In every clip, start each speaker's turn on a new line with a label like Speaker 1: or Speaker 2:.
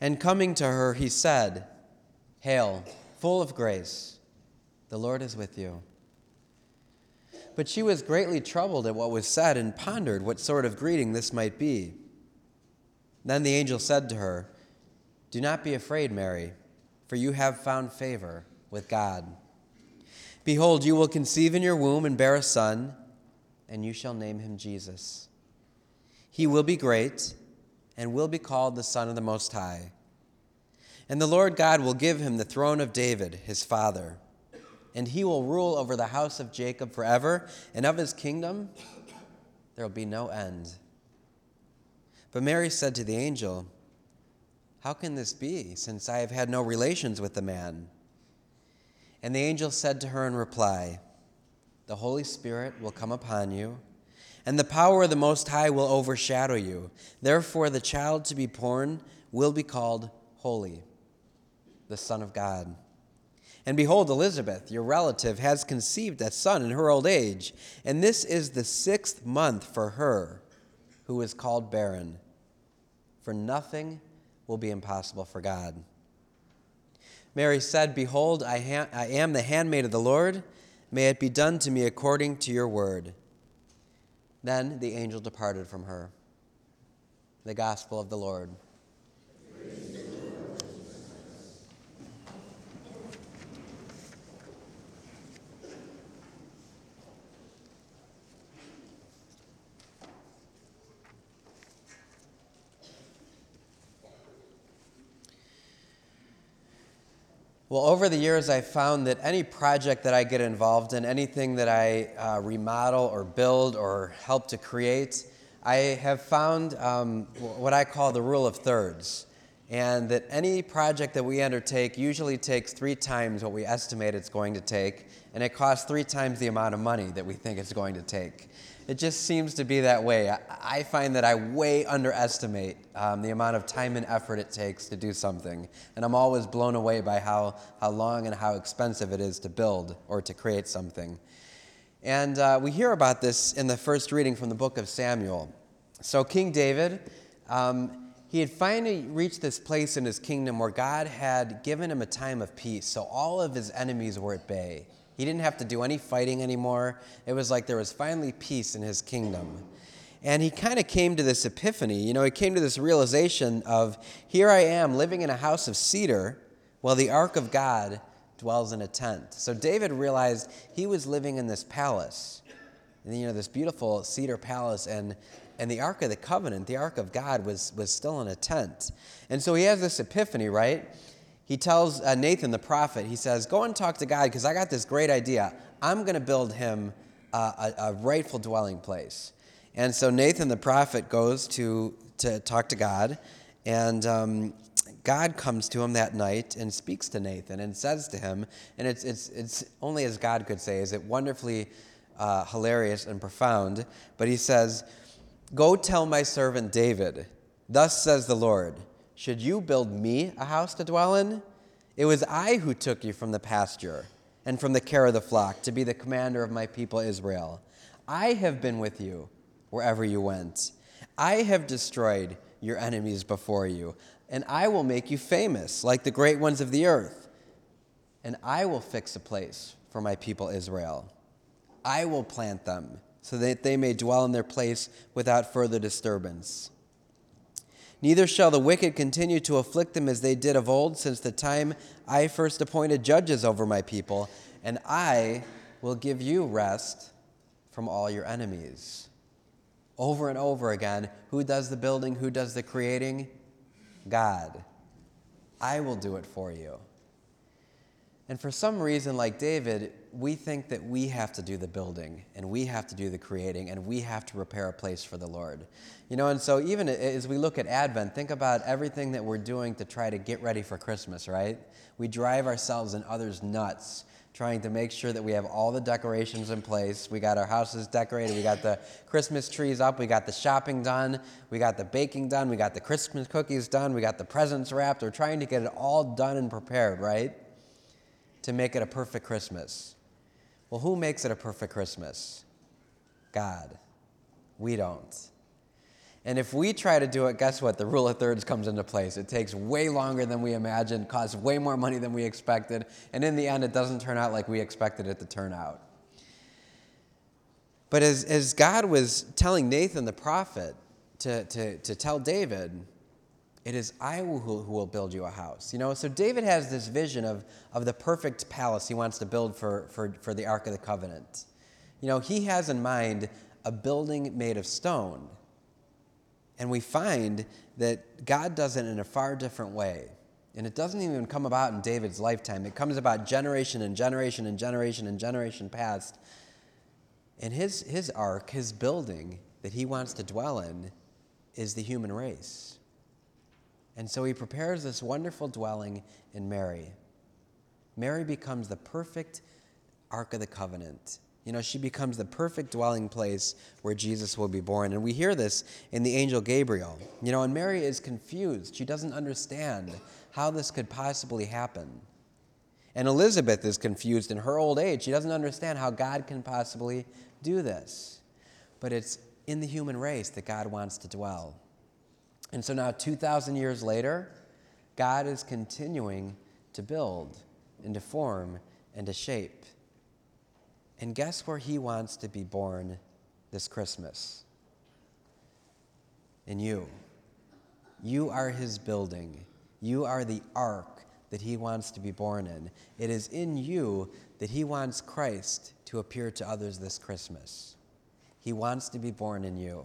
Speaker 1: And coming to her, he said, Hail, full of grace, the Lord is with you. But she was greatly troubled at what was said and pondered what sort of greeting this might be. Then the angel said to her, Do not be afraid, Mary, for you have found favor with God. Behold, you will conceive in your womb and bear a son, and you shall name him Jesus. He will be great and will be called the Son of the Most High. And the Lord God will give him the throne of David, his father, and he will rule over the house of Jacob forever, and of his kingdom there will be no end. But Mary said to the angel, How can this be, since I have had no relations with the man? And the angel said to her in reply, The Holy Spirit will come upon you and the power of the Most High will overshadow you. Therefore, the child to be born will be called Holy, the Son of God. And behold, Elizabeth, your relative, has conceived a son in her old age, and this is the sixth month for her who is called barren. For nothing will be impossible for God. Mary said, Behold, I, ha- I am the handmaid of the Lord. May it be done to me according to your word. Then the angel departed from her. The Gospel of the Lord. Well, over the years, I've found that any project that I get involved in, anything that I uh, remodel or build or help to create, I have found um, what I call the rule of thirds. And that any project that we undertake usually takes three times what we estimate it's going to take, and it costs three times the amount of money that we think it's going to take it just seems to be that way. I, find that I way underestimate um, the amount of time and effort it takes to do something. And I'm always blown away by how, how long and how expensive it is to build or to create something. And uh, we hear about this in the first reading from the book of Samuel. So, King David, um, he had finally reached this place in his kingdom where God had given him a time of peace. So, all of his enemies were at bay. He didn't have to do any fighting anymore. It was like there was finally peace in his kingdom. And he kind of came to this epiphany. You know, he came to this realization of here I am living in a house of cedar while the ark of God dwells in a tent. So David realized he was living in this palace, you know, this beautiful cedar palace, and, and the ark of the covenant, the ark of God, was, was still in a tent. And so he has this epiphany, right? He tells uh, Nathan the prophet, he says, Go and talk to God because I got this great idea. I'm going to build him uh, a, a, rightful dwelling place. And so Nathan the prophet goes to, to talk to God, and um, God comes to him that night and speaks to Nathan and says to him, and it's, it's, it's only as God could say, is it wonderfully uh, hilarious and profound, but he says, Go tell my servant David, thus says the Lord. Should you build me a house to dwell in? It was I who took you from the pasture and from the care of the flock to be the commander of my people Israel. I have been with you wherever you went. I have destroyed your enemies before you, and I will make you famous like the great ones of the earth. And I will fix a place for my people Israel. I will plant them so that they may dwell in their place without further disturbance. Neither shall the wicked continue to afflict them as they did of old, since the time I first appointed judges over my people, and I will give you rest from all your enemies. Over and over again, who does the building? Who does the creating? God. I will do it for you. And for some reason, like David, we think that we have to do the building and we have to do the creating and we have to prepare a place for the Lord. You know, and so even as we look at Advent, think about everything that we're doing to try to get ready for Christmas, right? We drive ourselves and others nuts trying to make sure that we have all the decorations in place. We got our houses decorated, we got the Christmas trees up, we got the shopping done, we got the baking done, we got the Christmas cookies done, we got the presents wrapped. We're trying to get it all done and prepared, right? To make it a perfect Christmas. Well, who makes it a perfect Christmas? God. We don't. And if we try to do it, guess what? The rule of thirds comes into place. It takes way longer than we imagined, costs way more money than we expected, and in the end, it doesn't turn out like we expected it to turn out. But as, as God was telling Nathan the prophet to, to, to tell David, it is I who, who will build you a house. You know, so David has this vision of, of the perfect palace he wants to build for, for, for the Ark of the Covenant. You know, he has in mind a building made of stone. And we find that God does it in a far different way. And it doesn't even come about in David's lifetime. It comes about generation and generation and generation and generation past. And his, his ark, his building that he wants to dwell in, is the human race. And so he prepares this wonderful dwelling in Mary. Mary becomes the perfect Ark of the Covenant. You know, she becomes the perfect dwelling place where Jesus will be born. And we hear this in the angel Gabriel. You know, and Mary is confused. She doesn't understand how this could possibly happen. And Elizabeth is confused in her old age. She doesn't understand how God can possibly do this. But it's in the human race that God wants to dwell. And so now, 2,000 years later, God is continuing to build and to form and to shape. And guess where he wants to be born this Christmas? In you. You are his building. You are the ark that he wants to be born in. It is in you that he wants Christ to appear to others this Christmas. He wants to be born in you.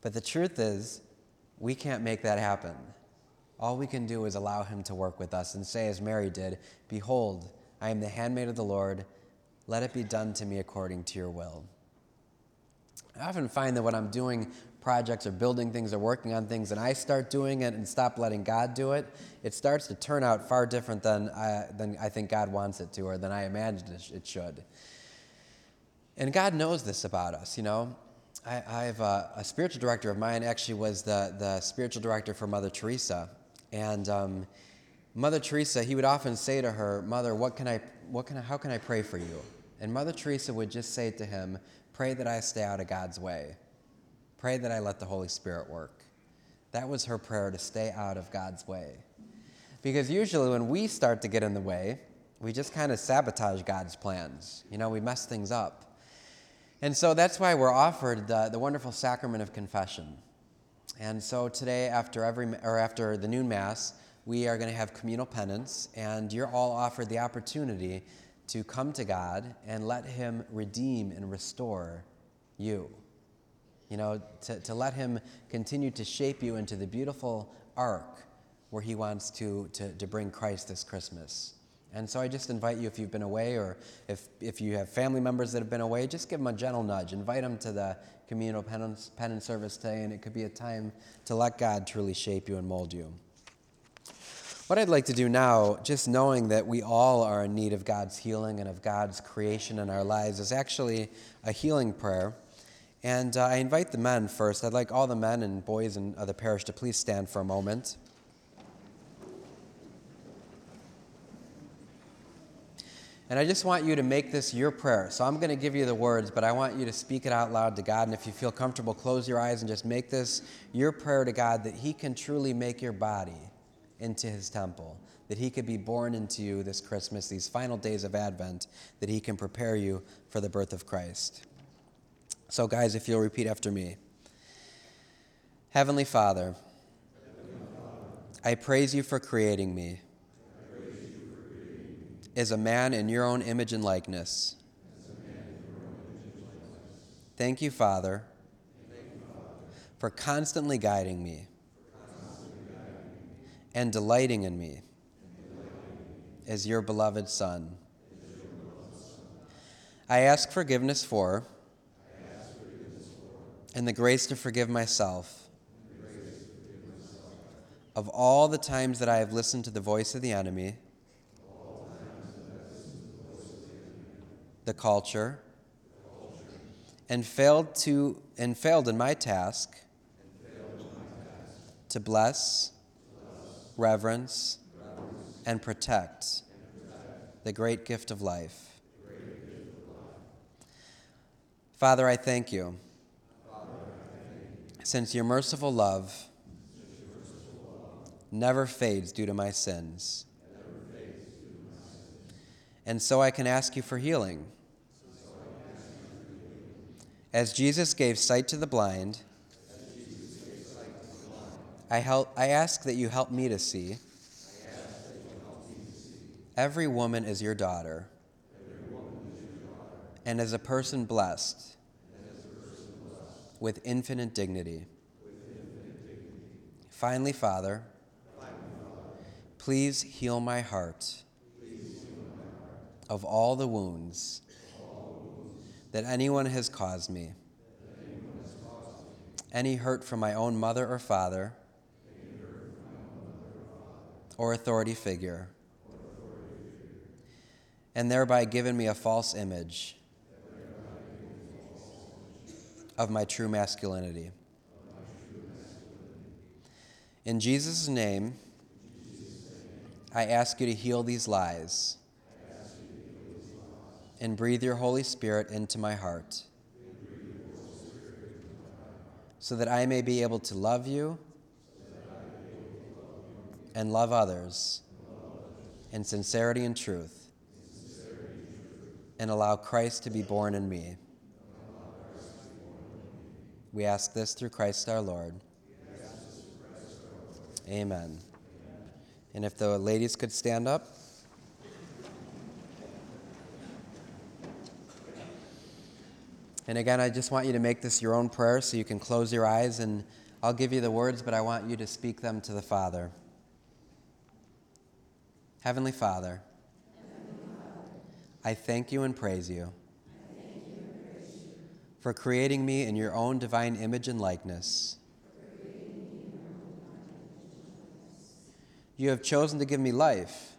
Speaker 1: But the truth is, we can't make that happen. All we can do is allow him to work with us and say, as Mary did, Behold, I am the handmaid of the Lord let it be done to me according to your will. I often find that when I'm doing projects or building things or working on things and I start doing it and stop letting God do it, it starts to turn out far different than I, than I think God wants it to or than I imagined it should. And God knows this about us, you know. I, have a, a, spiritual director of mine actually was the, the spiritual director for Mother Teresa. And um, Mother Teresa, he would often say to her, Mother, what can I, what can I, how can I pray for you? And Mother Teresa would just say to him, Pray that I stay out of God's way. Pray that I let the Holy Spirit work. That was her prayer to stay out of God's way. Because usually when we start to get in the way, we just kind of sabotage God's plans. You know, we mess things up. And so that's why we're offered the, the wonderful sacrament of confession. And so today, after, every, or after the noon Mass, we are going to have communal penance, and you're all offered the opportunity to come to God and let Him redeem and restore you. You know, to, to let Him continue to shape you into the beautiful ark where He wants to, to, to bring Christ this Christmas. And so I just invite you, if you've been away or if, if you have family members that have been away, just give them a gentle nudge. Invite them to the communal penance, penance service today, and it could be a time to let God truly shape you and mold you. What I'd like to do now, just knowing that we all are in need of God's healing and of God's creation in our lives, is actually a healing prayer. And uh, I invite the men first. I'd like all the men and boys in the parish to please stand for a moment. And I just want you to make this your prayer. So I'm going to give you the words, but I want you to speak it out loud to God. And if you feel comfortable, close your eyes and just make this your prayer to God that He can truly make your body into his temple, that he could be born into you this Christmas, these final days of Advent, that he can prepare you for the birth of Christ. So, guys, if you'll repeat after me Heavenly Father, I praise you for creating me as a man in your own image and likeness. Thank you, Father, for constantly guiding me and delighting in me. as your beloved Son. I ask forgiveness for and the grace to forgive myself of all the times that I have listened to the voice of the enemy, the culture, and failed to and failed in my task to bless, reverence, and protect the great gift of life. Father, I thank you. Since your merciful love never fades due to my sins. And so I can ask you for healing. As Jesus gave sight to the blind, I, help, I ask that you help me to see. Every woman is your daughter, and as a person blessed with infinite dignity. Finally, Father, please heal my heart of all the wounds that anyone has caused me, any hurt from my own mother or father. Or authority figure, and thereby given me a false image of my true masculinity. In Jesus' name, I ask you to heal these lies and breathe your Holy Spirit into my heart so that I may be able to love you and love others in sincerity and truth and allow Christ to be born in me. We ask this through Christ our Lord. Amen. And if the ladies could stand up. And again, I just want you to make this your own prayer so you can close your eyes and I'll give you the words, but I want you to speak them to the Father. Heavenly Father, I thank you and praise you for creating me in your own divine image and likeness. You have chosen to give me life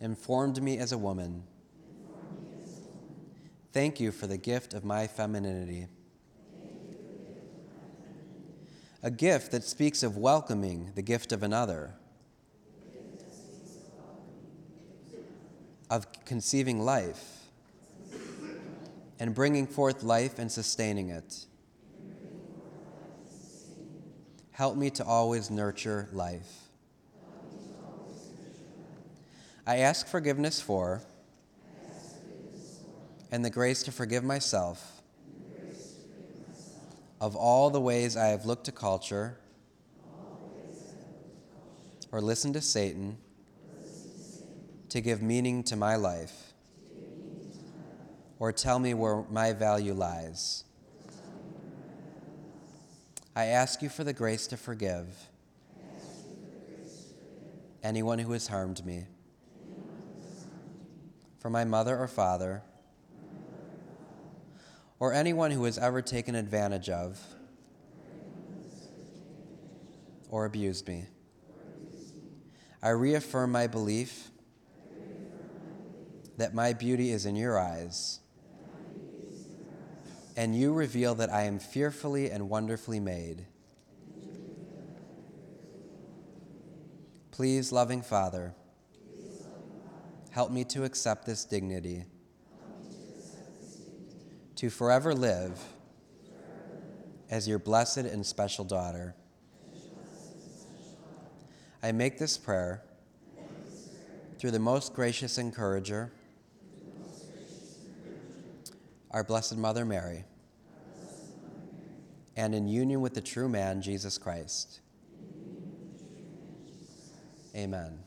Speaker 1: and formed me as a woman. Thank you for the gift of my femininity. A gift that speaks of welcoming the gift of another, of conceiving life and bringing forth life and sustaining it. Help me to always nurture life. I ask forgiveness for and the grace to forgive myself of all the ways I have looked to culture or listened to Satan to give meaning to my life or tell me where my value lies. I ask you for the grace to forgive anyone who has harmed me. For my mother or father, or anyone who has ever taken advantage of or abused me. I reaffirm my belief that my beauty is in your eyes and you reveal that I am fearfully and wonderfully made. Please, loving Father, help me to accept this dignity, to forever live as your blessed and special daughter. I make this prayer through the most gracious encourager, our Blessed Mother Mary and in union with the true man, Jesus Christ. Amen.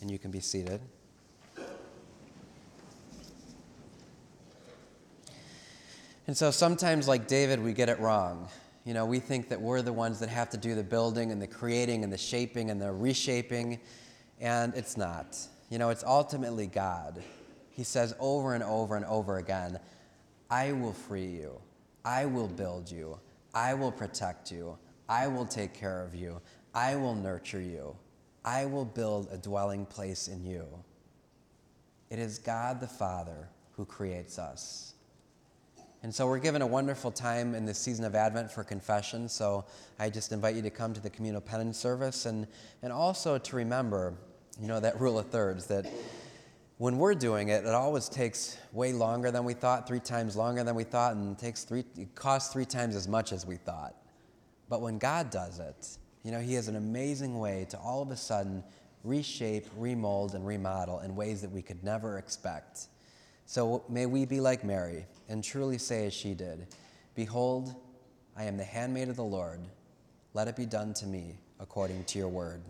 Speaker 1: And you can be seated. And so sometimes, like David, we get it wrong. You know, we think that we're the ones that have to do the building and the creating and the shaping and the reshaping. And it's not. You know, it's ultimately God. He says over and over and over again, I will free you. I will build you. I will protect you. I will take care of you. I will nurture you. I will build a dwelling place in you. It is God the Father who creates us. And so we're given a wonderful time in this season of Advent for confession. So I just invite you to come to the communal penance service and, and also to remember, you know, that rule of thirds that when we're doing it, it always takes way longer than we thought, three times longer than we thought, and takes three, it costs three times as much as we thought. But when God does it, you know, He has an amazing way to all of a sudden reshape, remold, and remodel in ways that we could never expect. So may we be like Mary and truly say as she did Behold, I am the handmaid of the Lord. Let it be done to me according to your word.